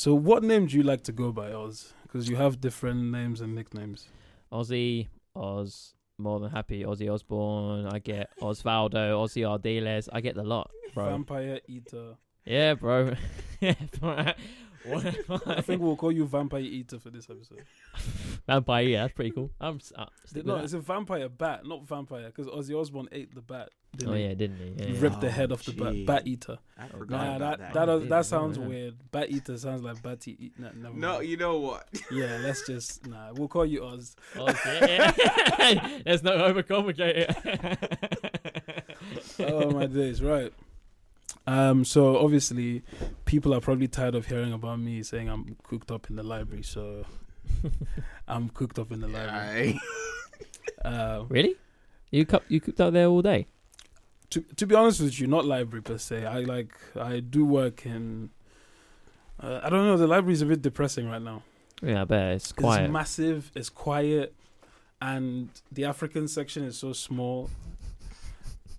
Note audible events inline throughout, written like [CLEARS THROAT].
so what name do you like to go by, Oz? Because you have different names and nicknames. Ozzy, Oz, more than happy. Ozzy Osbourne. I get [LAUGHS] Osvaldo, Ossie Ardiles. I get the lot, bro. Vampire Eater. yeah, bro. [LAUGHS] yeah, bro. [LAUGHS] I think we'll call you Vampire Eater for this episode. [LAUGHS] Vampire. Yeah, that's pretty cool. I'm s- uh, stick No, with it's that. a vampire bat, not vampire, because Ozzy Osbourne ate the bat. Didn't Oh he? yeah, didn't he? Yeah, He yeah. ripped the Oh, head off the bat. gee. Bat Eater. I Oh, forgot Nah, about that that. that Yeah, that, sounds yeah. weird. Bat Eater sounds like Bat Eater. Nah, never no, mind. you know what? Yeah, let's [LAUGHS] just nah. We'll call you Oz. Oz, yeah. [LAUGHS] Let's not overcomplicate it. oh my days, right. Um, so obviously, people are probably tired of hearing about me saying I'm cooked up in the library. So [LAUGHS] I'm cooked up in the library. [LAUGHS] Uh, really? You cu- you cooked out there all day? to to be honest with you, not library per se. I like I do work in. Uh, I don't know. The library is a bit depressing right now. Yeah, I bet it's It's massive. It's quiet, and the African section is so small.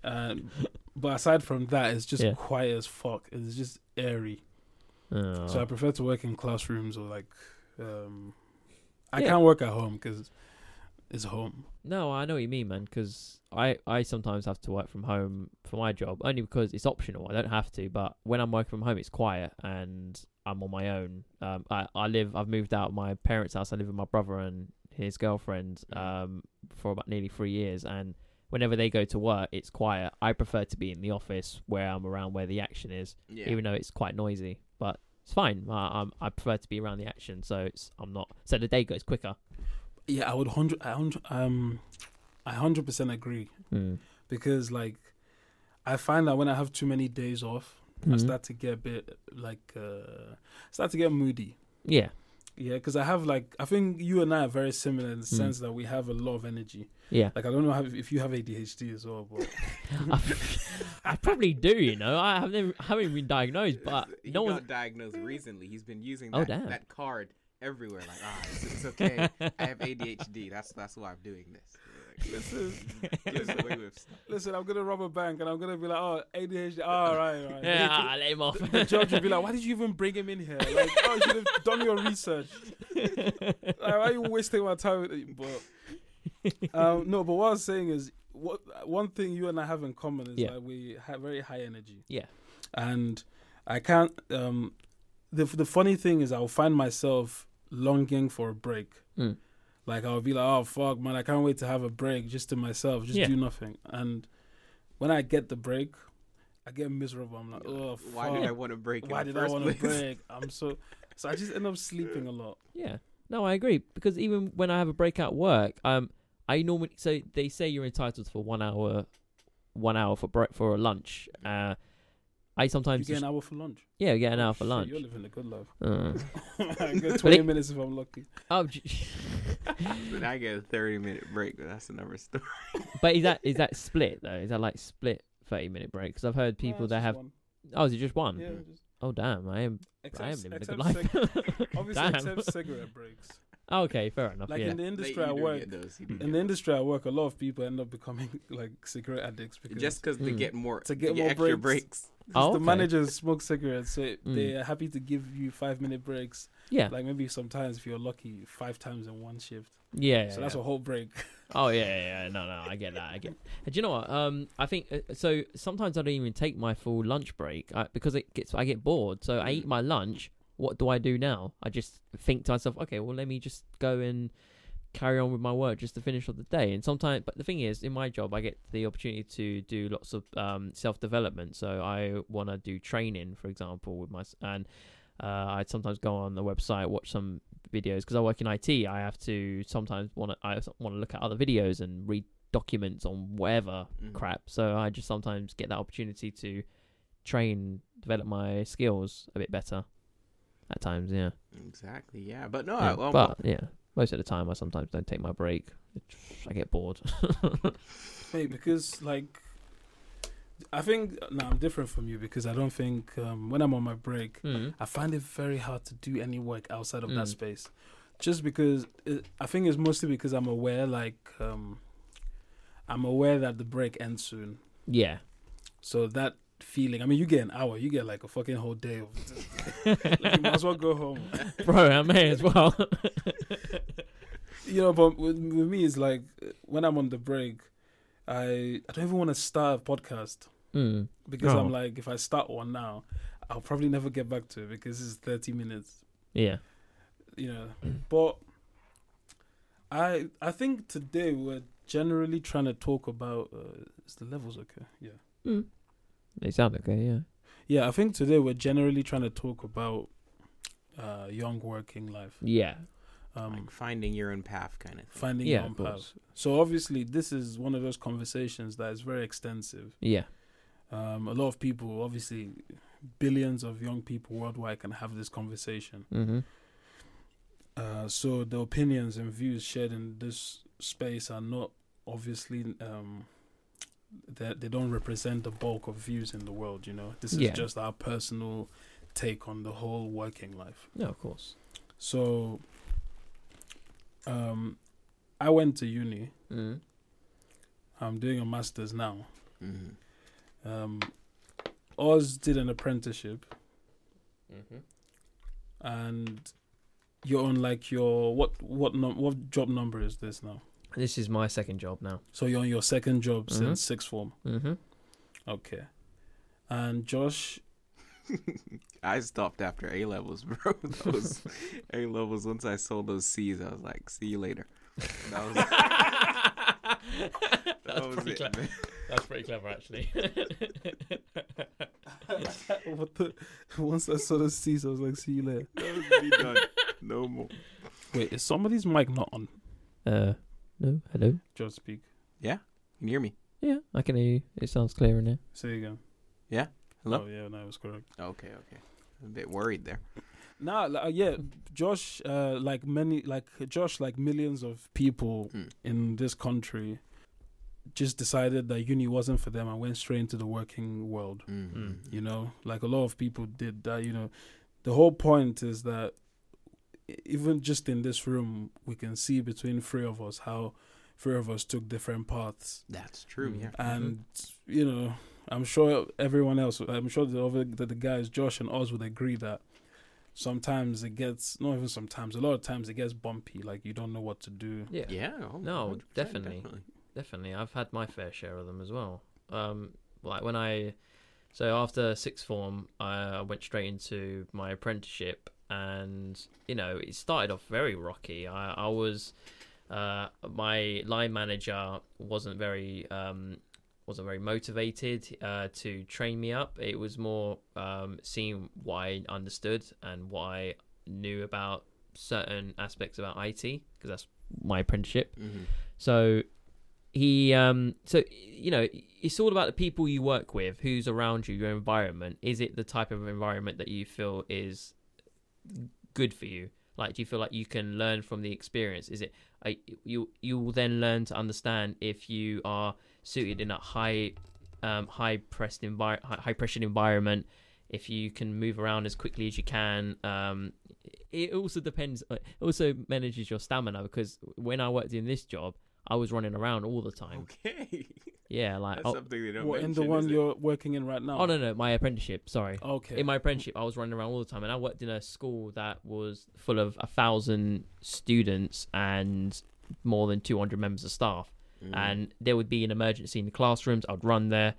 Um, but aside from that, it's just Yeah. quiet as fuck. It's just airy. Oh. So I prefer to work in classrooms or like. Um, I Yeah. can't work at home because it's home. No, I know what you mean, man. Because I, I sometimes have to work from home for my job, only because it's optional. I don't have to, but when I'm working from home, it's quiet and I'm on my own. Um, I, I live. I've moved out of my parents' house. I live with my brother and his girlfriend um for about nearly three years, and whenever they go to work, it's quiet. I prefer to be in the office where I'm around where the action is, yeah. even though it's quite noisy. But it's fine. I, prefer to be around the action, so it's I'm not. So the day goes quicker. Yeah, I would hundred, um, I hundred percent agree Mm. because like, I find that when I have too many days off, I Mhm. start to get a bit like uh start to get moody. Yeah. Yeah, because I have like I think you and I are very similar in the Mm. sense that we have a lot of energy. Yeah. Like I don't know if you have ADHD as well, but [LAUGHS] I probably do, you know. I have never, haven't been diagnosed, but he no got one. diagnosed recently. He's been using Oh, that, damn. that card everywhere. Like, ah, it's, it's okay. I have ADHD. That's that's why I'm doing this. Like, listen, gets away with stuff. listen, I'm gonna rob a bank and I'm gonna be like, oh ADHD, all right, right. [LAUGHS] Yeah, I let him off. The, the judge would be like, why did you even bring him in here? Like, oh, you should have done your research. [LAUGHS] Like, why are you wasting my time? With it? But um, [LAUGHS] no, but what I was saying is, what one thing you and I have in common is Yeah. that we have very high energy. Yeah. and I can't. Um, the the funny thing is, I'll find myself longing for a break. Mm. Like I'll be like, oh fuck, man, I can't wait to have a break just to myself, just Yeah. do nothing. And when I get the break, I get miserable. I'm like, oh, Why did I want to break? Why did I want to break? I'm so [LAUGHS] so I just end up sleeping a lot. Yeah. No, I agree because even when I have a break at work, um, I normally so they say you're entitled for one hour, one hour for break for a lunch. Uh, I You sometimes get an hour for lunch. yeah get an hour for Shit, lunch. You're living a good life. Uh, [LAUGHS] I get [LAUGHS] 20 it- minutes if I'm lucky. oh, [LAUGHS] But I get a 30 minute break, but that's another story. but is that is that split though? Is that like split thirty minute break? Because I've heard people Nah, that have. one. Oh, is it just one? Yeah, just, Oh damn, I am. except, I am living a good life. cig- [LAUGHS] obviously, damn. except cigarette breaks. [LAUGHS] okay, fair enough. Like yeah. in the industry you I work, those, in the industry I work, a lot of people end up becoming [LAUGHS] like cigarette addicts because just because they Mm. get more To to get get, more breaks. breaks. because Oh, the managers smoke cigarettes, so Mm. they are happy to give you five minute breaks. yeah. Like maybe sometimes if you're lucky, five times in one shift. yeah. so that's yeah. a whole break. Oh yeah, yeah, yeah. No, no, I get that. I get. [LAUGHS] And do you know what? Um, I think uh, so. Sometimes I don't even take my full lunch break uh, because it gets. I get bored. So I eat my lunch. What do I do now? I just think to myself, okay, well, let me just go and carry on with my work just to finish off the day. And sometimes, but the thing is, in my job, I get the opportunity to do lots of um, self development. So I want to do training, for example, with my and uh, I sometimes go on the website, watch some videos because I work in IT. I have to sometimes want to I want to look at other videos and read documents on whatever Mhm. crap. So I just sometimes get that opportunity to train, develop my skills a bit better. at times. Yeah, Exactly. Yeah, but no, yeah. I, well, but yeah, most of the time I sometimes don't take my break. I get bored. [LAUGHS] Mate, because like, I think no, I'm different from you because I don't think um, when I'm on my break, mm. I find it very hard to do any work outside of Mm. that space. Just because it, I think it's mostly because I'm aware, like, um, I'm aware that the break ends soon. Yeah, So that feeling, I mean, you get an hour, you get like a fucking whole day of. [LAUGHS] like, you might as well go home. [LAUGHS] bro, I may as well. You know, but with, with me, it's like when I'm on the break, I I don't even want to start a podcast mm. because Oh. I'm like, if I start one now, I'll probably never get back to it because it's 30 minutes. Yeah, you know. But I I think today we're generally trying to talk about uh, is the levels okay? Yeah. mm. they sound okay. Yeah, Yeah, I think today we're generally trying to talk about uh young working life. yeah, Um like finding your own path, kind of. Thing. finding Yeah, your own path. So obviously this is one of those conversations that is very extensive. yeah, Um a lot of people obviously billions of young people worldwide can have this conversation. mm-hmm. Uh, so the opinions and views shared in this space are not obviously um, that they don't represent the bulk of views in the world. You know, this is Yeah. just our personal take on the whole working life. Yeah, of course. So, um, I went to uni. Mm. I'm doing a master's now. hmm Um, Oz did an apprenticeship, Mm-hmm. and you're on like your what what num- what job number is this now? This is my second job now. So you're on your second job Mhm. since sixth form. Mm-hmm. Okay. And Josh, [LAUGHS] I stopped after A levels, bro. [LAUGHS] Those [LAUGHS] A levels. Once I sold those C's, I was like, "See you later." That was, that was pretty it, clever. man. That's pretty clever, actually. [LAUGHS] what the? Once I saw the C's, I was like, "See you later." That was me done. No more. Wait, is somebody's mic not on? uh, no, hello. Josh, speak. Yeah, can you hear me? Yeah, I can hear you. It sounds clear in there. Say again. Yeah. Hello? Oh yeah, no, it was correct. Okay, okay. I'm a bit worried there. Nah, like, uh, yeah, Josh, uh, like many, like Josh, like millions of people Hmm. in this country, just decided that uni wasn't for them and went straight into the working world. Mm. You know, like a lot of people did that. You know, the whole point is that even just in this room, we can see between three of us how three of us took different paths, That's true. Mm. Yeah. and you know, I'm sure everyone else, I'm sure the other that the guys Josh and Oz would agree that sometimes it gets not even sometimes, a lot of times it gets bumpy. Like you don't know what to do. Yeah, Yeah. oh, No, 100%, definitely. definitely. I've had my fair share of them as well. Um, like when I, so after sixth form, I, I went straight into my apprenticeship, and you know it started off very rocky. I, I was, uh, my line manager wasn't very um, wasn't very motivated uh, to train me up. It was more um, seeing what I understood and what I knew about certain aspects about IT because that's my apprenticeship. hmm So he um so you know it's all about the people you work with who's around you your environment is it the type of environment that you feel is good for you like do you feel like you can learn from the experience is it uh, you you will then learn to understand if you are suited in a high um high pressed envir- high, high pressured environment if you can move around as quickly as you can um it also depends uh, it also manages your stamina because when i worked in this job I was running around all the time. Okay. [LAUGHS] Yeah, like That's oh, something they don't What in the one you're working in right now? oh no no my apprenticeship. Sorry, Okay. in my apprenticeship I was running around all the time, and I worked in a school that was full of a thousand students and more than two hundred members of staff. Mm. And there would be an emergency in the classrooms. I'd run there,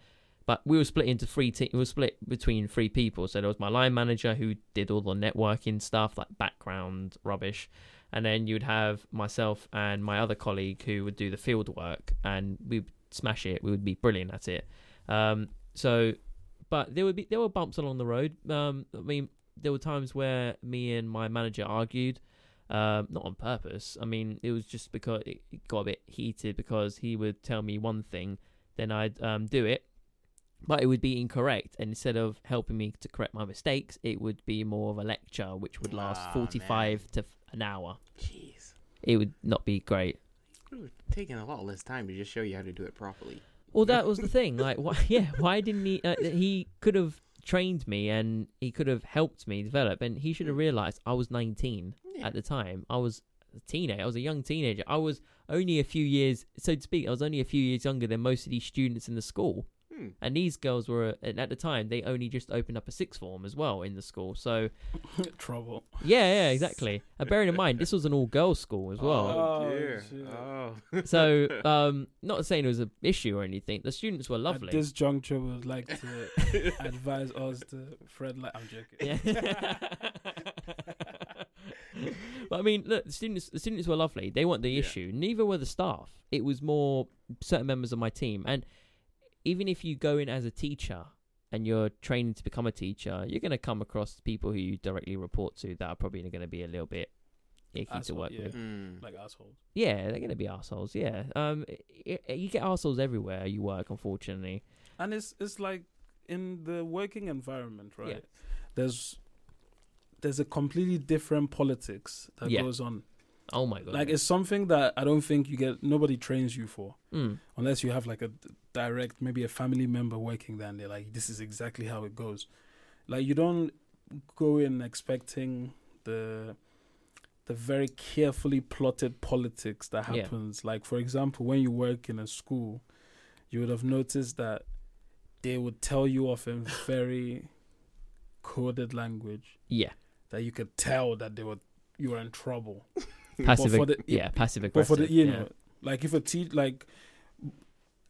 but we were split into three. Te- we were split between three people. So there was my line manager who did all the networking stuff, like background rubbish, and then you'd have myself and my other colleague who would do the field work, and we'd smash it. We would be brilliant at it. Um, so, but there would be there were bumps along the road. Um, I mean, there were times where me and my manager argued. Um, not on purpose. I mean, it was just because it got a bit heated because he would tell me one thing, then I'd um, do it, but it would be incorrect. And instead of helping me to correct my mistakes, it would be more of a lecture, which would last Ah, 45 to f- an hour. Jeez. It would not be great. It would have taken a lot less time to just show you how to do it properly. Well, that was the thing. Like, why, [LAUGHS] yeah, why didn't he? Uh, he could have trained me and he could have helped me develop. And he should have hmm. realized I was 19 Yeah. at the time. I was a teenager. I was a young teenager. I was only a few years, so to speak, I was only a few years younger than most of these students in the school. Hmm. And these girls were, and at the time, they only just opened up a sixth form as well in the school. So, [LAUGHS] Trouble. yeah, yeah, exactly. And bearing in mind, this was an all girls school as well. Oh, Oh, dear. Oh. So, [LAUGHS] um, not saying it was an issue or anything. The students were At lovely. this juncture, we would like to [LAUGHS] advise us to Fred. Like, I'm joking. Yeah. but I mean, look, the students the students were lovely. They weren't the Yeah. issue. Neither were the staff. It was more certain members of my team. And even if you go in as a teacher and you're training to become a teacher, you're going to come across people who you directly report to that are probably going to be a little bit icky to work yeah. with. Hmm. Like assholes. Yeah, they're going to be assholes. Yeah. Um, i i you get assholes everywhere you work, unfortunately. And it's it's like in the working environment, right? Yeah. There's there's a completely different politics that Yeah. goes on. Oh my god. Like it's something that I don't think you get. Nobody trains you for mm. unless you have like a direct, maybe a family member working there, and they're like, "This is exactly how it goes." Like you don't go in expecting the the very carefully plotted politics that Yeah. happens. Like for example, when you work in a school, you would have noticed that they would tell you off in [LAUGHS] very coded language Yeah. that you could tell that they were you were in trouble. [LAUGHS] [LAUGHS] Passive. for the- yeah. Passive But aggressive. for the you yeah. know, like if a teach like,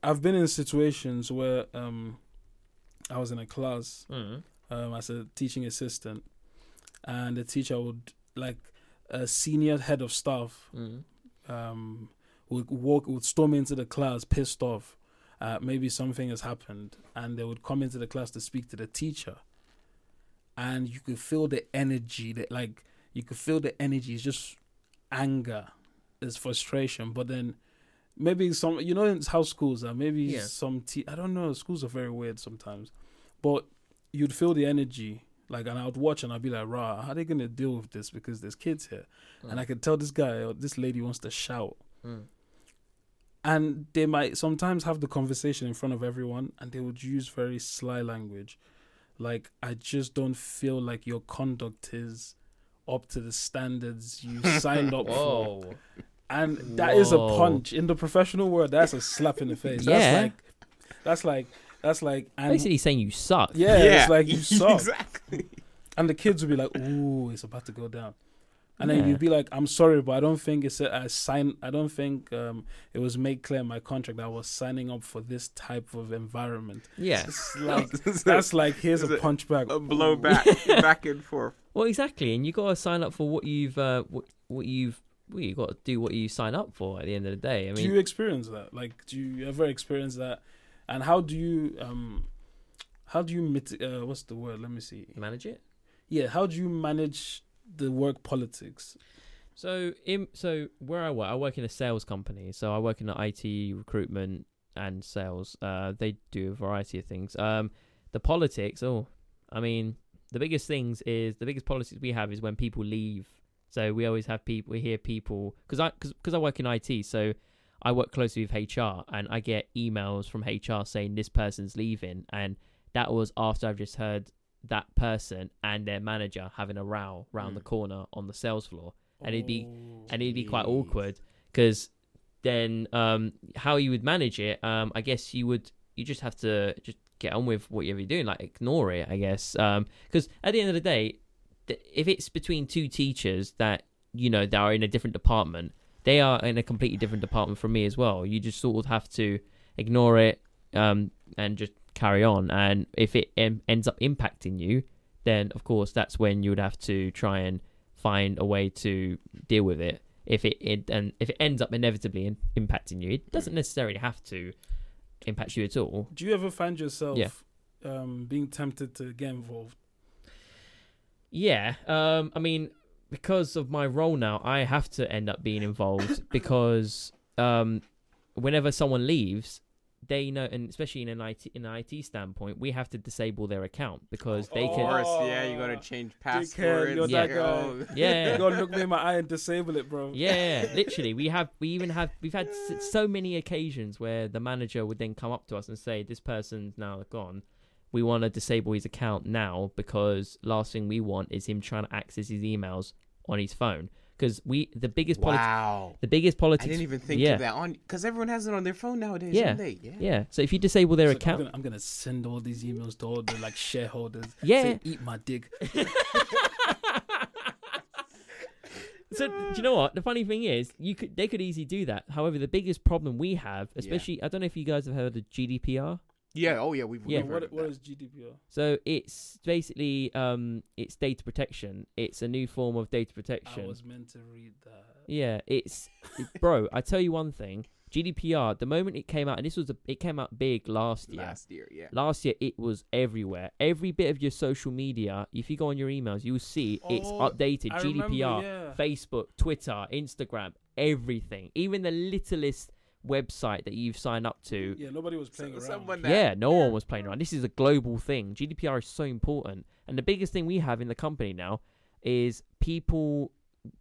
I've been in situations where um, I was in a class Mm. um as a teaching assistant, and the teacher would like a senior head of staff Mm. um would walk would storm into the class pissed off. Uh, maybe something has happened, and they would come into the class to speak to the teacher, and you could feel the energy that like you could feel the energy. It's just anger, it's frustration, but then maybe some you know it's how schools are. Maybe Yeah. some te- I don't know. Schools are very weird sometimes, but you'd feel the energy. Like, and I would watch and I'd be like, "Rah, how are they gonna deal with this? Because there's kids here." and I could tell this guy or this lady wants to shout. Mm. And they might sometimes have the conversation in front of everyone and they would use very sly language. Like, I just don't feel like your conduct is up to the standards you [LAUGHS] signed up for. Whoa. And that is a punch. In the professional world, that's a slap in the face. Yeah. That's like that's like that's like and Basically saying you suck. yeah, it's like you [LAUGHS] suck. exactly. And the kids would be like, "Ooh, it's about to go down," and then Yeah. you'd be like, "I'm sorry, but I don't think it's a sign. I don't think um, it was made clear in my contract that I was signing up for this type of environment." Yeah. It's [LAUGHS] like [LAUGHS] that's like here's a it punch back, a blowback, back, [LAUGHS] back and forth. Well, exactly, and you got to sign up for what you've uh, what, what you've well, you got to do what you sign up for at the end of the day. I mean, do mean, you experience that? Like, do you ever experience that? And how do you um, how do you mit- uh, what's the word? Let me see. manage it. Yeah, how do you manage the work politics? So in so where I work, I work in a sales company. So I work in the IT recruitment and sales. Uh, they do a variety of things. Um, the politics. Oh, I mean, the biggest things is the biggest politics we have is when people leave. So we always have people. We hear people because I because I work in IT. So I work closely with HR, and I get emails from HR saying this person's leaving, and that was after I've just heard that person and their manager having a row round the Mm. corner on the sales floor And it'd be- Oh. and it'd be quite awkward because then um how you would manage it um i guess you would you just have to just get on with whatever you're doing like ignore it i guess um because at the end of the day th- if it's between two teachers that you know that are in a different department they are in a completely different department from me as well you just sort of have to ignore it um and just carry on and if it em- ends up impacting you then of course that's when you would have to try and find a way to deal with it if it, it and if it ends up inevitably in, impacting you it doesn't necessarily have to impact you at all Do you ever find yourself Yeah. um, being tempted to get involved? yeah um i mean because of my role now i have to end up being involved [COUGHS] because um whenever someone leaves they know, and especially in an IT in an IT standpoint, we have to disable their account because they can. Of can. course, oh. yeah, you gotta Oh, change dickhead, passwords. you're that yeah, guy. oh. Yeah. You gotta look me in my eye and disable it, bro. Yeah, [LAUGHS] literally, we have we even have we've had so many occasions where the manager would then come up to us and say, "This person's now gone. We want to disable his account now because last thing we want is him trying to access his emails on his phone because we the biggest politi- Wow. the biggest politics I politics didn't even think yeah of that on because everyone has it on their phone nowadays. Yeah. they? Yeah. yeah. So if you disable their It's like, I'm, account, gonna, I'm gonna send all these emails to all the like shareholders. [LAUGHS] Yeah. Say, eat my dick. [LAUGHS] So do you know what? The funny thing is, you could they could easily do that. However, the biggest problem we have, especially I don't know if you guys have heard of GDPR. Yeah. Oh yeah. We've, Yeah. we've what of what that. is GDPR? So it's basically um it's data protection. It's a new form of data protection. I was meant to read that. Yeah, it's bro. I tell you one thing. GDPR. The moment it came out, and this was a, it came out big last year. last year? Yeah. Last year, it was everywhere. Every bit of your social media, if you go on your emails, you will see it's Oh, updated. I GDPR, remember, yeah. Facebook, Twitter, Instagram, everything. Even the littlest website that you've signed up to. Yeah, nobody was So- playing around. someone that- Yeah, no one was playing around. This is a global thing. GDPR is so important. And the biggest thing we have in the company now is people,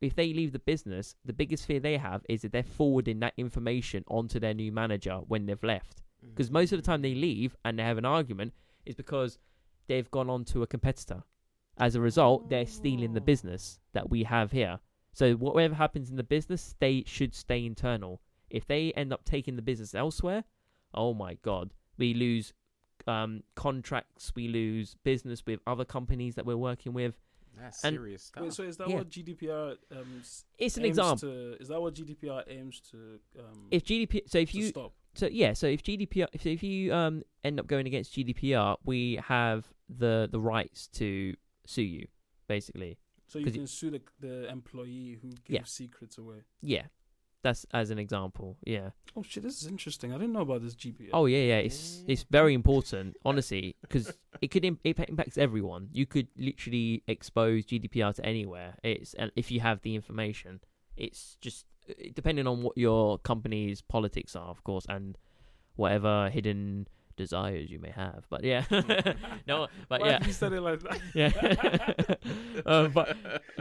if they leave the business, the biggest fear they have is that they're forwarding that information onto their new manager when they've left. Mm. Because most of the time they leave and they have an argument is because they've gone on to a competitor. As a result, they're stealing the Oh. business that we have here. So whatever happens in the business, stay should stay internal. If they end up taking the business elsewhere, oh my god, we lose um, contracts, we lose business with other companies that we're working with. That's and- serious stuff. Wait, so is that Yeah. what GDPR um, It's an aims example. To, is that what GDPR aims to um, If GDPR, so if you, stop? so yeah, so if GDPR, so if you um end up going against GDPR, we have the the rights to sue you, basically. So you- can sue the, the employee who gives Yeah. secrets away. Yeah, that's as an example. Yeah. Oh shit, this is interesting. I didn't know about this GDPR. Oh yeah, yeah. It's it's very important, honestly, because it could Im- it impacts everyone. You could literally expose GDPR to anywhere. It's and if you have the information, it's just uh, depending on what your company's politics are, of course, and whatever hidden desires you may have. But yeah, [LAUGHS] no, but Why yeah, have you said it like that? [LAUGHS] yeah. uh, [LAUGHS] but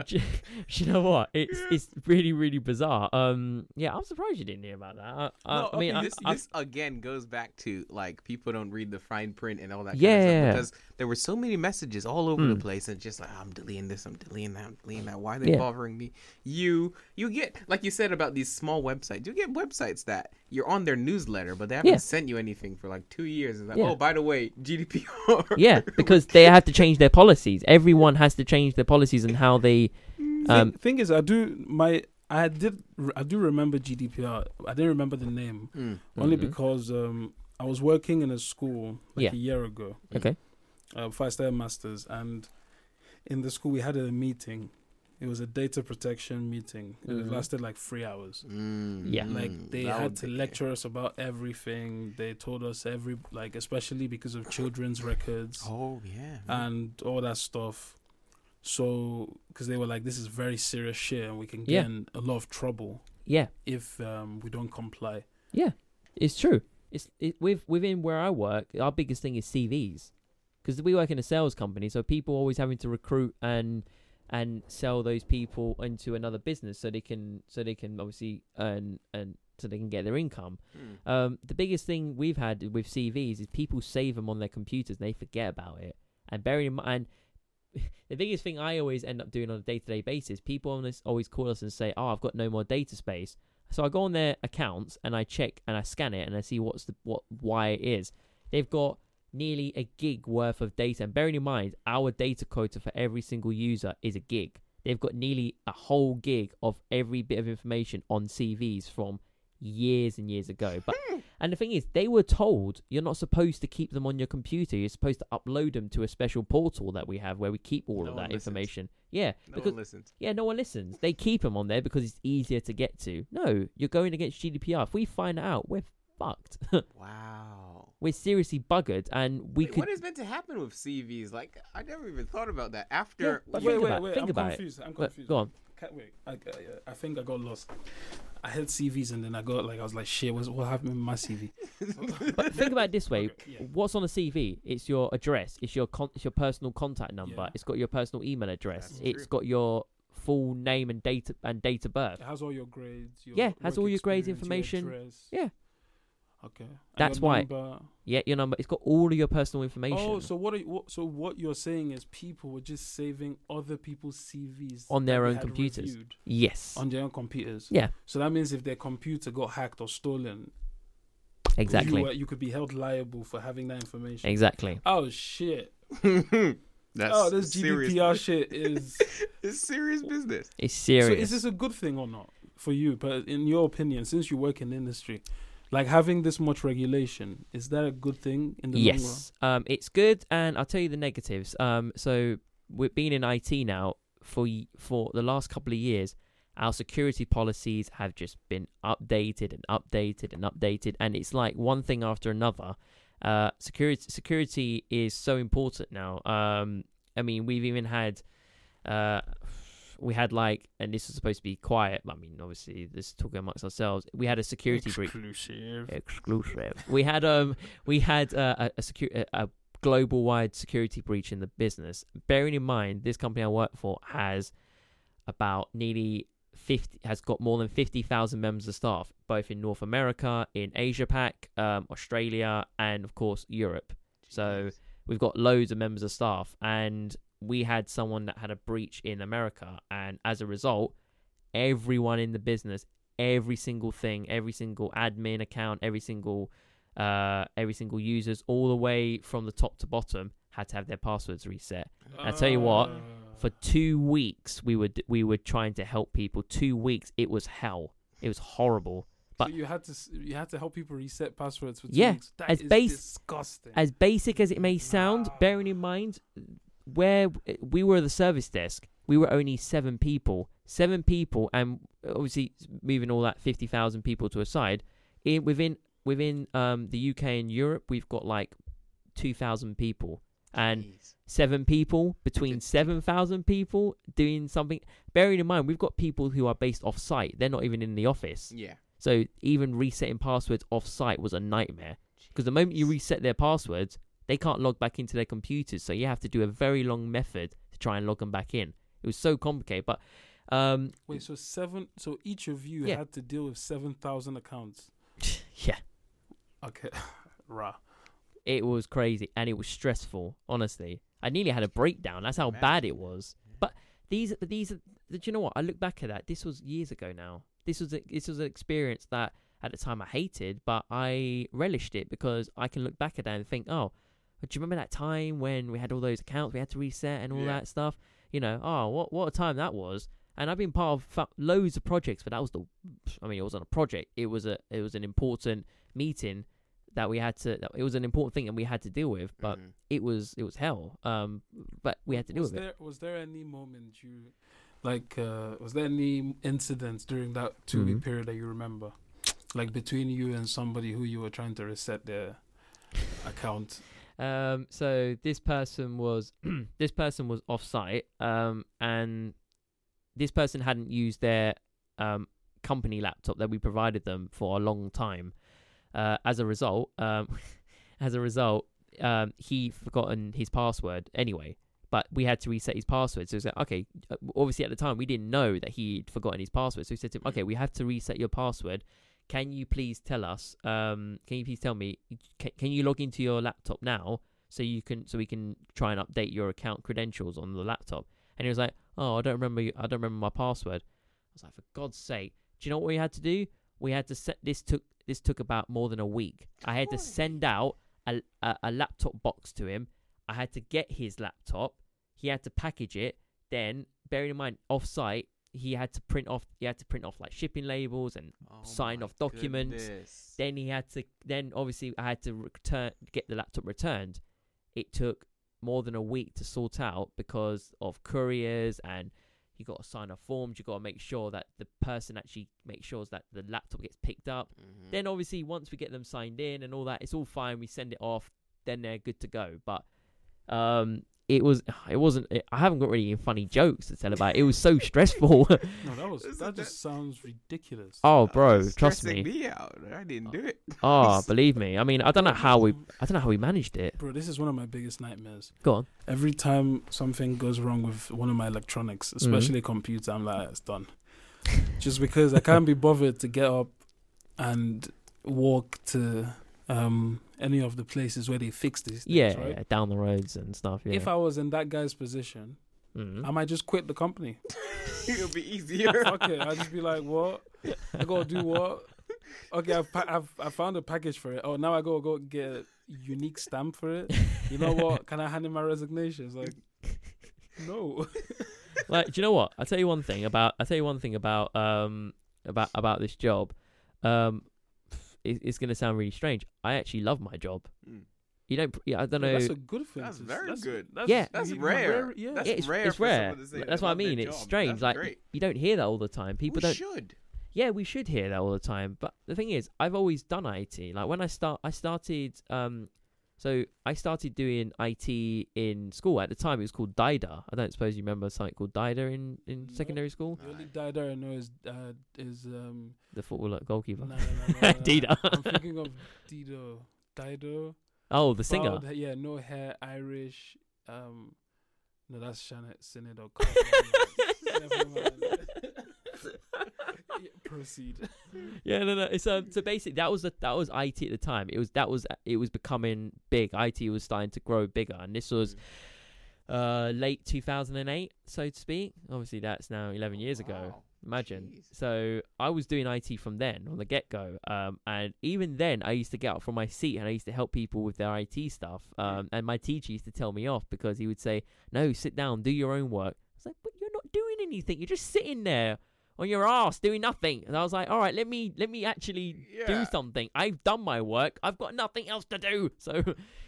do you, do you know what? It's it's really really bizarre. Um, yeah, I'm surprised you didn't hear about that. I, I, No, I mean, okay, I, this, I- this again goes back to like people don't read the fine print and all that. kind of Yeah. stuff because there were so many messages all over the Mm. place and just like I'm deleting this, I'm deleting that, I'm deleting that. Why are they Yeah. bothering me? You you get like you said about these small websites. You get websites that you're on their newsletter, but they haven't Yeah. sent you anything for like two years. It's like, Yeah. oh, by the way, GDPR. yeah, [LAUGHS] because they have to change their policies. Everyone has to change their policies and how they. Um, thing, thing is, I do my I did I do remember GDPR. I didn't remember the name Mm. only Mhm. because um I was working in a school like Yeah. a year ago. Okay. uh, five star masters, and in the school we had a meeting. It was a data protection meeting. It Mhm. lasted like three hours. Mm, Yeah. Like mm, they that had to be- lecture us about everything. They told us every like, especially because of children's records Oh yeah. and all that stuff. So, because they were like, this is very serious shit, and we can get Yeah. in a lot of trouble Yeah, if um, we don't comply. yeah, it's true. It's it, with within where I work, our biggest thing is CVs, because we work in a sales company, so people always having to recruit and and sell those people into another business so they can so they can obviously earn and so they can get their income. Mm. Um, the biggest thing we've had with CVs is people save them on their computers and they forget about it. And bearing in mind, [LAUGHS] the biggest thing I always end up doing on a day to day basis, people always call us and say, "Oh, I've got no more data space." So I go on their accounts and I check and I scan it and I see what's the what why it is. They've got nearly a gig worth of data. And bearing in mind, our data quota for every single user is a gig. They've got nearly a whole gig of every bit of information on CVs from years and years ago. But and the thing is, they were told you're not supposed to keep them on your computer. You're supposed to upload them to a special portal that we have where we keep all No of that information. Yeah, No because one listens. yeah, no one listens. They keep them on there because it's easier to get to. No, you're going against GDPR. If we find out, we're fucked. [LAUGHS] Wow. we're seriously buggered, and we Wait, could. what is meant to happen with CVs? Like, I never even thought about that. After but you- think wait, about- wait, wait. think I'm about it. I'm confused. go on. Can't wait. I, I, I think I got lost. I had CVs and then I got like I was like shit. What's what happened with my CV? [LAUGHS] But think about it this way: Okay, yeah. what's on a CV? It's your address. It's your con- it's your personal contact number. Yeah. It's got your personal email address. That's It's true. got your full name and date and date of birth. It has all your grades. Your Yeah, has all your grades, information. address. Yeah. Okay. And That's your why- number. Yeah, your number. It's got all of your personal information Oh, so what, are you, what? So what you're saying is people were just saving other people's CVs On their own computers. yes, On their own computers. yeah, So that means if their computer got hacked or stolen, exactly, you, were, you could be held liable for having that information. exactly. Oh shit! [LAUGHS] That's oh, this serious. GDPR shit is. [LAUGHS] It's serious business. It's serious. so is this a good thing or not for you? But in your opinion, since you work in industry, like having this much regulation, is that a good thing in the long run? yes, um, it's good, and I'll tell you the negatives. Um, so we've been in IT now for for the last couple of years. Our security policies have just been updated and updated and updated, and it's like one thing after another. Uh, security security is so important now. Um, I mean, we've even had, uh, we had like, and this was supposed to be quiet. But I mean, obviously, this is talking amongst ourselves. We had a security breach Exclusive. exclusive. we had um we had uh, a a, a a global wide security breach in the business. Bearing in mind, this company I work for has about nearly fifty has got more than fifty thousand members of staff, both in North America, in Asia Pac, um, Australia, and of course Europe. So we've got loads of members of staff, and we had someone that had a breach in America, and as a result, everyone in the business, every single thing, every single admin account, every single uh, every single users, all the way from the top to bottom, had to have their passwords reset. I tell you what, Ah. For two weeks, we were we were trying to help people. Two weeks, it was hell. It was horrible. so but- you had to you had to help people reset passwords for two Yeah, weeks. That as is disgusting. as basic as it may sound, Wow. bearing in mind where we were the service desk, we were only seven people. Seven people, and obviously moving all that fifty thousand people to a side, in within within um, the UK and Europe, we've got like two thousand people, and Jeez. seven people between seven thousand people doing something. Bearing in mind, we've got people who are based off site; they're not even in the office. yeah. So even resetting passwords off site was a nightmare because the moment you reset their passwords, they can't log back into their computers. So you have to do a very long method to try and log them back in. It was so complicated, but um, Wait, so seven? So each of you Yeah. had to deal with seven thousand accounts. [LAUGHS] yeah, Okay, [LAUGHS] rah. it was crazy and it was stressful. Honestly, I nearly had a breakdown. That's how Imagine. bad it was. But these, these, do you know what? I look back at that. This was years ago now. This was a, this was an experience that at the time I hated, but I relished it because I can look back at that and think, oh, do you remember that time when we had all those accounts we had to reset and all Yeah. that stuff? You know, oh, what what a time that was. And I've been part of fa- loads of projects, but that was the, I mean, it wasn't a project. It was a, it was an important meeting that we had to. That it was an important thing and we had to deal with, but Mhm. it was it was hell. Um, but we had to deal was with it. there, Was there any moment you, like, uh, was there any incidents during that 2 week Mhm. period that you remember, like between you and somebody who you were trying to reset their account? Um, so this person was [CLEARS THROAT] this person was off site, um, and this person hadn't used their um, company laptop that we provided them for a long time. Uh, as a result, um, [LAUGHS] as a result, um, he forgotten his password anyway. But we had to reset his password. So it's like, okay, uh, obviously at the time we didn't know that he'd forgotten his password. So we said to him, okay, we have to reset your password. Can you please tell us? Um, can you please tell me? Can, can you log into your laptop now so you can so we can try and update your account credentials on the laptop? And he was like, oh, I don't remember. I don't remember my password. I was like, for God's sake, do you know what we had to do? We had to set this took this took about more than a week. I had to send out a, a, a laptop box to him. I had to get his laptop. He had to package it. Then, bearing in mind, off site, he had to print off. He had to print off like shipping labels, and Oh sign off documents. goodness. then he had to. Then obviously, I had to return get the laptop returned. It took more than a week to sort out because of couriers and you got to sign off forms. You got to make sure that the person actually makes sure that the laptop gets picked up. Mhm. Then obviously once we get them signed in and all that, it's all fine. We send it off, then they're good to go. But Um, it was it wasn't I haven't got really any funny jokes to tell about. It, it was so stressful. [LAUGHS] No, that was This that just sounds ridiculous. oh, bro, just trust me. me out. I didn't do it. Oh, [LAUGHS] believe me. I mean, I don't know how we I don't know how we managed it. Bro, this is one of my biggest nightmares. Go on. Every time something goes wrong with one of my electronics, Mm-hmm. especially a computer, I'm like, it's done. Just because I can't be bothered to get up and walk to um, any of the places where they fix these things, Yeah, right? yeah, down the roads and stuff. Yeah. If I was in that guy's position, Mhm. I might just quit the company. [LAUGHS] It'll be easier. [LAUGHS] Fuck it. I'd just be like, what? I gotta do what? [LAUGHS] Okay, I've, pa- I've I found a package for it. Oh, now I gotta go get a unique stamp for it. You know what? Can I hand in my resignation? It's like, no. like, do you know what? I'll tell you one thing about. I'll tell you one thing about um about about this job. Um, it, it's gonna sound really strange. I actually love my job. Mm. You don't. Yeah, I don't know. That's a good thing. That's to- very good. Yeah. That's you- you rare. yeah. That's Yeah, it's, rare it's for rare. say That's what I mean. It's job. strange. That's like great. you don't hear that all the time. People we don't. should. Yeah, we should hear that all the time. But the thing is, I've always done IT. Like when I start, I started. Um, so I started doing IT in school. At the time, it was called DIDA. I don't suppose you remember something called DIDA in in No. secondary school. The only guy that I know is uh, is um. The footballer goalkeeper. No, no, no, no, [LAUGHS] no, no. Dida. I'm thinking of Dido. Dido. Oh, the singer. Bald, yeah, no hair, Irish. Um, no, that's Shannon Synod or Never mind. Yeah, [LAUGHS] Proceed. yeah, no, no. It's um. So basically, that was the, that was IT at the time. It was that was it was becoming big. IT was starting to grow bigger, and this was uh late 2008, so to speak. Obviously, that's now 11 years ago. Wow. Imagine. Jeez. So I was doing IT from then on the get go, um, and even then I used to get up from my seat and I used to help people with their IT stuff. Um, and my teacher used to tell me off because he would say, "No, sit down, do your own work." I was like, "But you're not doing anything. You're just sitting there on your ass doing nothing." And I was like, "All right, let me let me actually do something. I've done my work. I've got nothing else to do." [LAUGHS] So,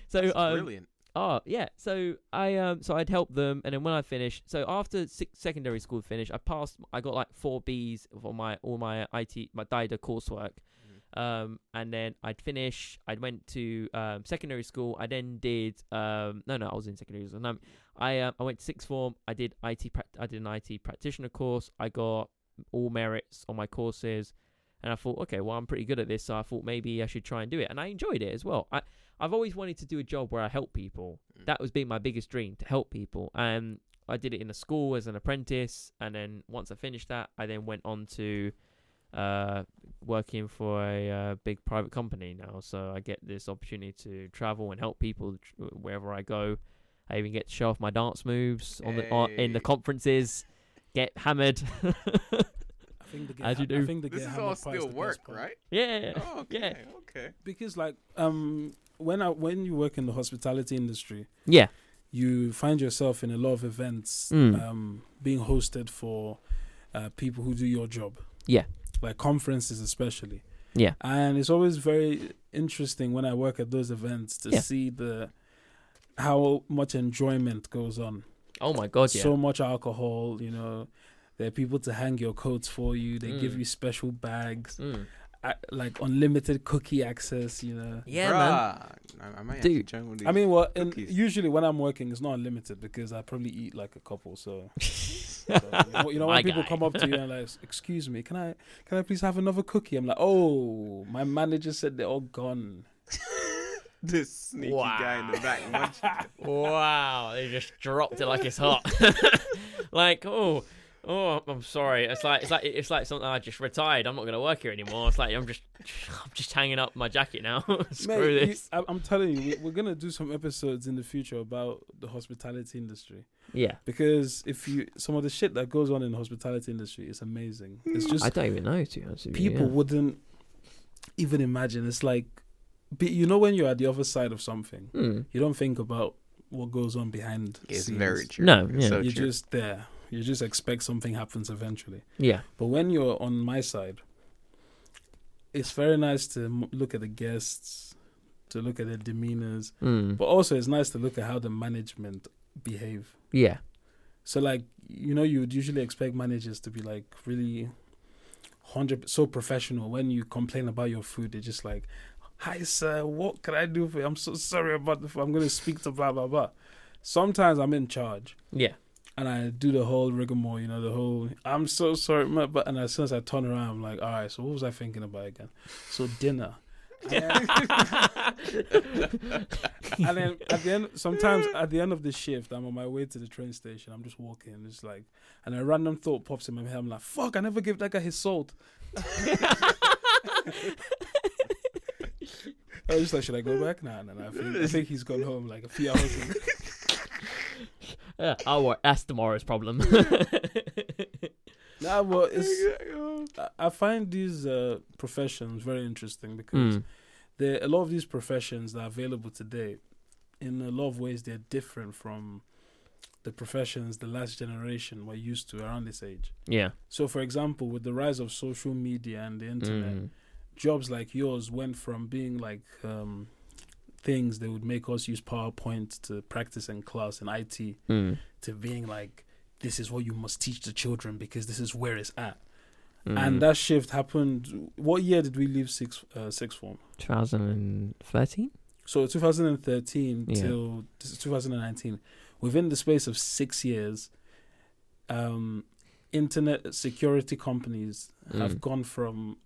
so um, brilliant. Oh yeah, so I um so I'd help them, and then when I finished, so after six, secondary school finished, I passed. I got like four Bs for my all my IT my DIDA coursework, um and then I'd finish. I went to um secondary school. I then did um no no I was in secondary school. No, I um I went to sixth form. I did IT prac- I did an IT practitioner course. I got all merits on my courses. And I thought, okay, well, I'm pretty good at this, so I thought maybe I should try and do it. And I enjoyed it as well. I, I've always wanted to do a job where I help people. Mm. That was being my biggest dream to help people. And I did it in a school as an apprentice. And then once I finished that, I then went on to uh, working for a uh, big private company now. So I get this opportunity to travel and help people tr- wherever I go. I even get to show off my dance moves on the on, in the conferences. Get hammered. I think the get [LAUGHS] As you ha- I do. think the This get is all still work, right? yeah. Oh, okay. Yeah. Okay. Because like um when I when you work in the hospitality industry, Yeah. you find yourself in a lot of events Mm. um being hosted for uh, people who do your job. Yeah. Like conferences especially. Yeah. And it's always very interesting when I work at those events to Yeah. see the how much enjoyment goes on. Oh my god, yeah. So much alcohol, you know. There are people to hang your coats for you. They give Mm. you special bags, Mm. uh, like unlimited cookie access. You know. Yeah, man. I, I might Dude. join one of these. I mean, well, and usually when I'm working, it's not unlimited because I probably eat like a couple. So, [LAUGHS] so, you know, you know My when people guy. come up to you and like, [LAUGHS] "Excuse me, can I can I please have another cookie?" I'm like, "Oh, my manager said they're all gone." [LAUGHS] [LAUGHS] this sneaky guy in the back. wow, they [LAUGHS] just dropped it like it's hot. [LAUGHS] like, oh, oh, I'm sorry. It's like it's like it's like something I just retired. I'm not gonna work here anymore. It's like I'm just I'm just hanging up my jacket now. Screw Mate, this. I, I'm telling you, we- we're gonna do some episodes in the future about the hospitality industry Yeah, because if you some of the shit that goes on in the hospitality industry is amazing. It's mm. just I don't even know to be honest with you, people yeah. wouldn't even imagine. It's like, be- you know, when you're at the other side of something, Hmm. you don't think about what goes on behind. It's scenes. very true. No, yeah. so You're true. just there. You just expect something happens eventually. Yeah, But when you're on my side, it's very nice to look at the guests, to look at their demeanors, Hmm. but also it's nice to look at how the management behave. yeah, So, like, you know, you would usually expect managers to be like really hundred so professional. When you complain about your food, they're just like, "Hi, sir, what can I do for you? I'm so sorry about the. I'm going to speak to blah blah blah." sometimes I'm in charge Yeah. and I do the whole rigmarole, you know, the whole I'm so sorry, but and as soon as I turn around, I'm like, all right, so what was I thinking about again? So dinner. [LAUGHS] and then at the end, sometimes at the end of the shift, I'm on my way to the train station. I'm just walking, it's like, and a random thought pops in my head. I'm like, fuck, I never gave that guy his salt. [LAUGHS] I was just like, should I go back now? And then I think, I think he's gone home like a few hours ago. [LAUGHS] Yeah, well, that's tomorrow's problem. [LAUGHS] [LAUGHS] Nah, well, it's, I- I find these uh, professions very interesting because Mm. there a lot of these professions that are available today, in a lot of ways, they're different from the professions the last generation were used to around this age. Yeah. So, for example, with the rise of social media and the internet, Mm. Jobs like yours went from being like um, things that would make us use PowerPoint to practice in class in IT Mm. to being like, this is what you must teach the children because this is where it's at. Mm. And that shift happened. What year did we leave six uh, sixth form? 2013? So 2013 Yeah. till 2019. Within the space of six years, um, internet security companies have Mm. gone from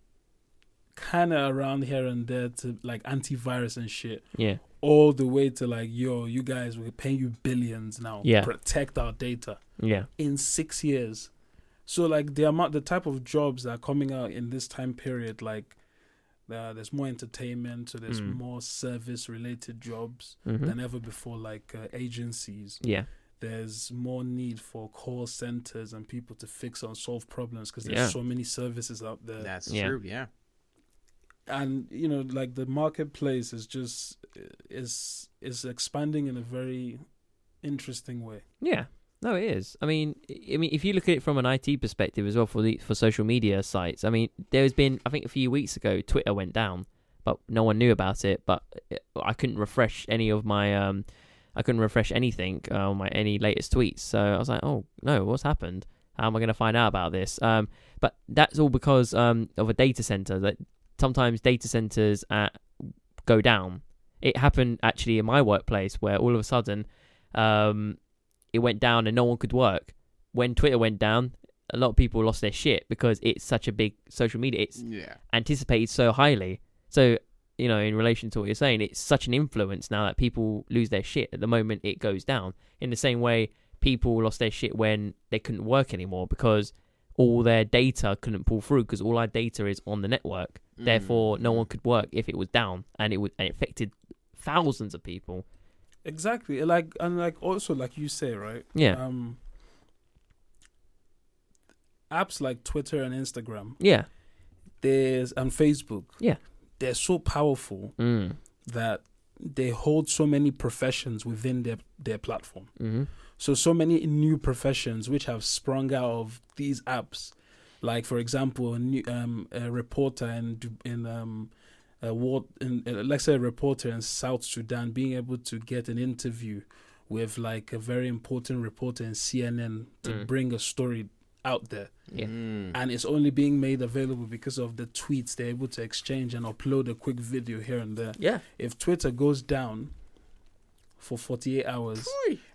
kind of around here and there to like antivirus and shit, Yeah. all the way to like, yo, you guys, we're paying you billions now. Yeah. Protect our data Yeah. in six years. So like the amount, the type of jobs that are coming out in this time period, like uh, there's more entertainment, so there's Mm. more service-related jobs hmm than ever before, like uh, agencies. Yeah. There's more need for call centers and people to fix and solve problems because there's Yeah. so many services out there. That's Yeah. true. Yeah. And you know, like the marketplace is just is is expanding in a very interesting way. Yeah. No, it is. I mean, I mean, if you look at it from an IT perspective as well for the for social media sites, I mean, there's been I think a few weeks ago Twitter went down, but no one knew about it. But I couldn't refresh any of my um, I couldn't refresh anything uh, my any latest tweets. So I was like, oh no, what's happened? How am I going to find out about this? Um, but that's all because um of a data center. That sometimes data centers uh, go down. It happened actually in my workplace where all of a sudden, um, it went down and no one could work. When Twitter went down, a lot of people lost their shit because it's such a big social media. It's Yeah. anticipated so highly. So, you know, in relation to what you're saying, it's such an influence now that people lose their shit at the moment it goes down. In the same way, people lost their shit when they couldn't work anymore because all their data couldn't pull through because all our data is on the network. Therefore, no Mm. one could work if it was down, and it would and it affected thousands of people. Exactly. Like and like also like you say, right? Yeah, Um apps like Twitter and Instagram, yeah, there's and Facebook. Yeah. They're so powerful mm. that they hold so many professions within their their platform. hmm So so many new professions which have sprung out of these apps. Like for example, a new um a reporter in in um a war in uh, let's say a reporter in South Sudan being able to get an interview with like a very important reporter in CNN to Mm. bring a story out there Yeah. Mm. and it's only being made available because of the tweets they're able to exchange and upload a quick video here and there yeah, if twitter goes down for 48 hours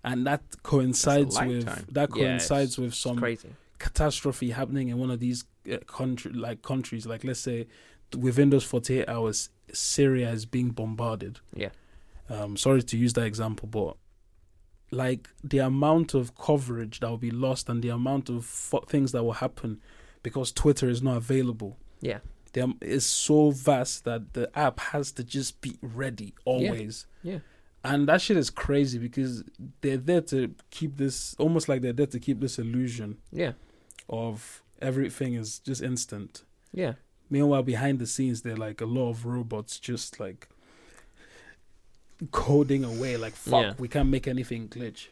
and that coincides with that coincides it's- with some crazy. Catastrophe happening in one of these uh, country like countries. Like let's say within those 48 hours syria is being bombarded. Yeah, um sorry to use that example but like the amount of coverage that will be lost and the amount of fu- things that will happen because twitter is not available. Yeah, the, am- is so vast that the app has to just be ready always. Yeah, and that shit is crazy because they're there to keep this almost like they're there to keep this illusion. Yeah, of everything is just instant. yeah. Meanwhile, behind the scenes, they're like a lot of robots just like coding away. Like fuck, Yeah. we can't make anything glitch.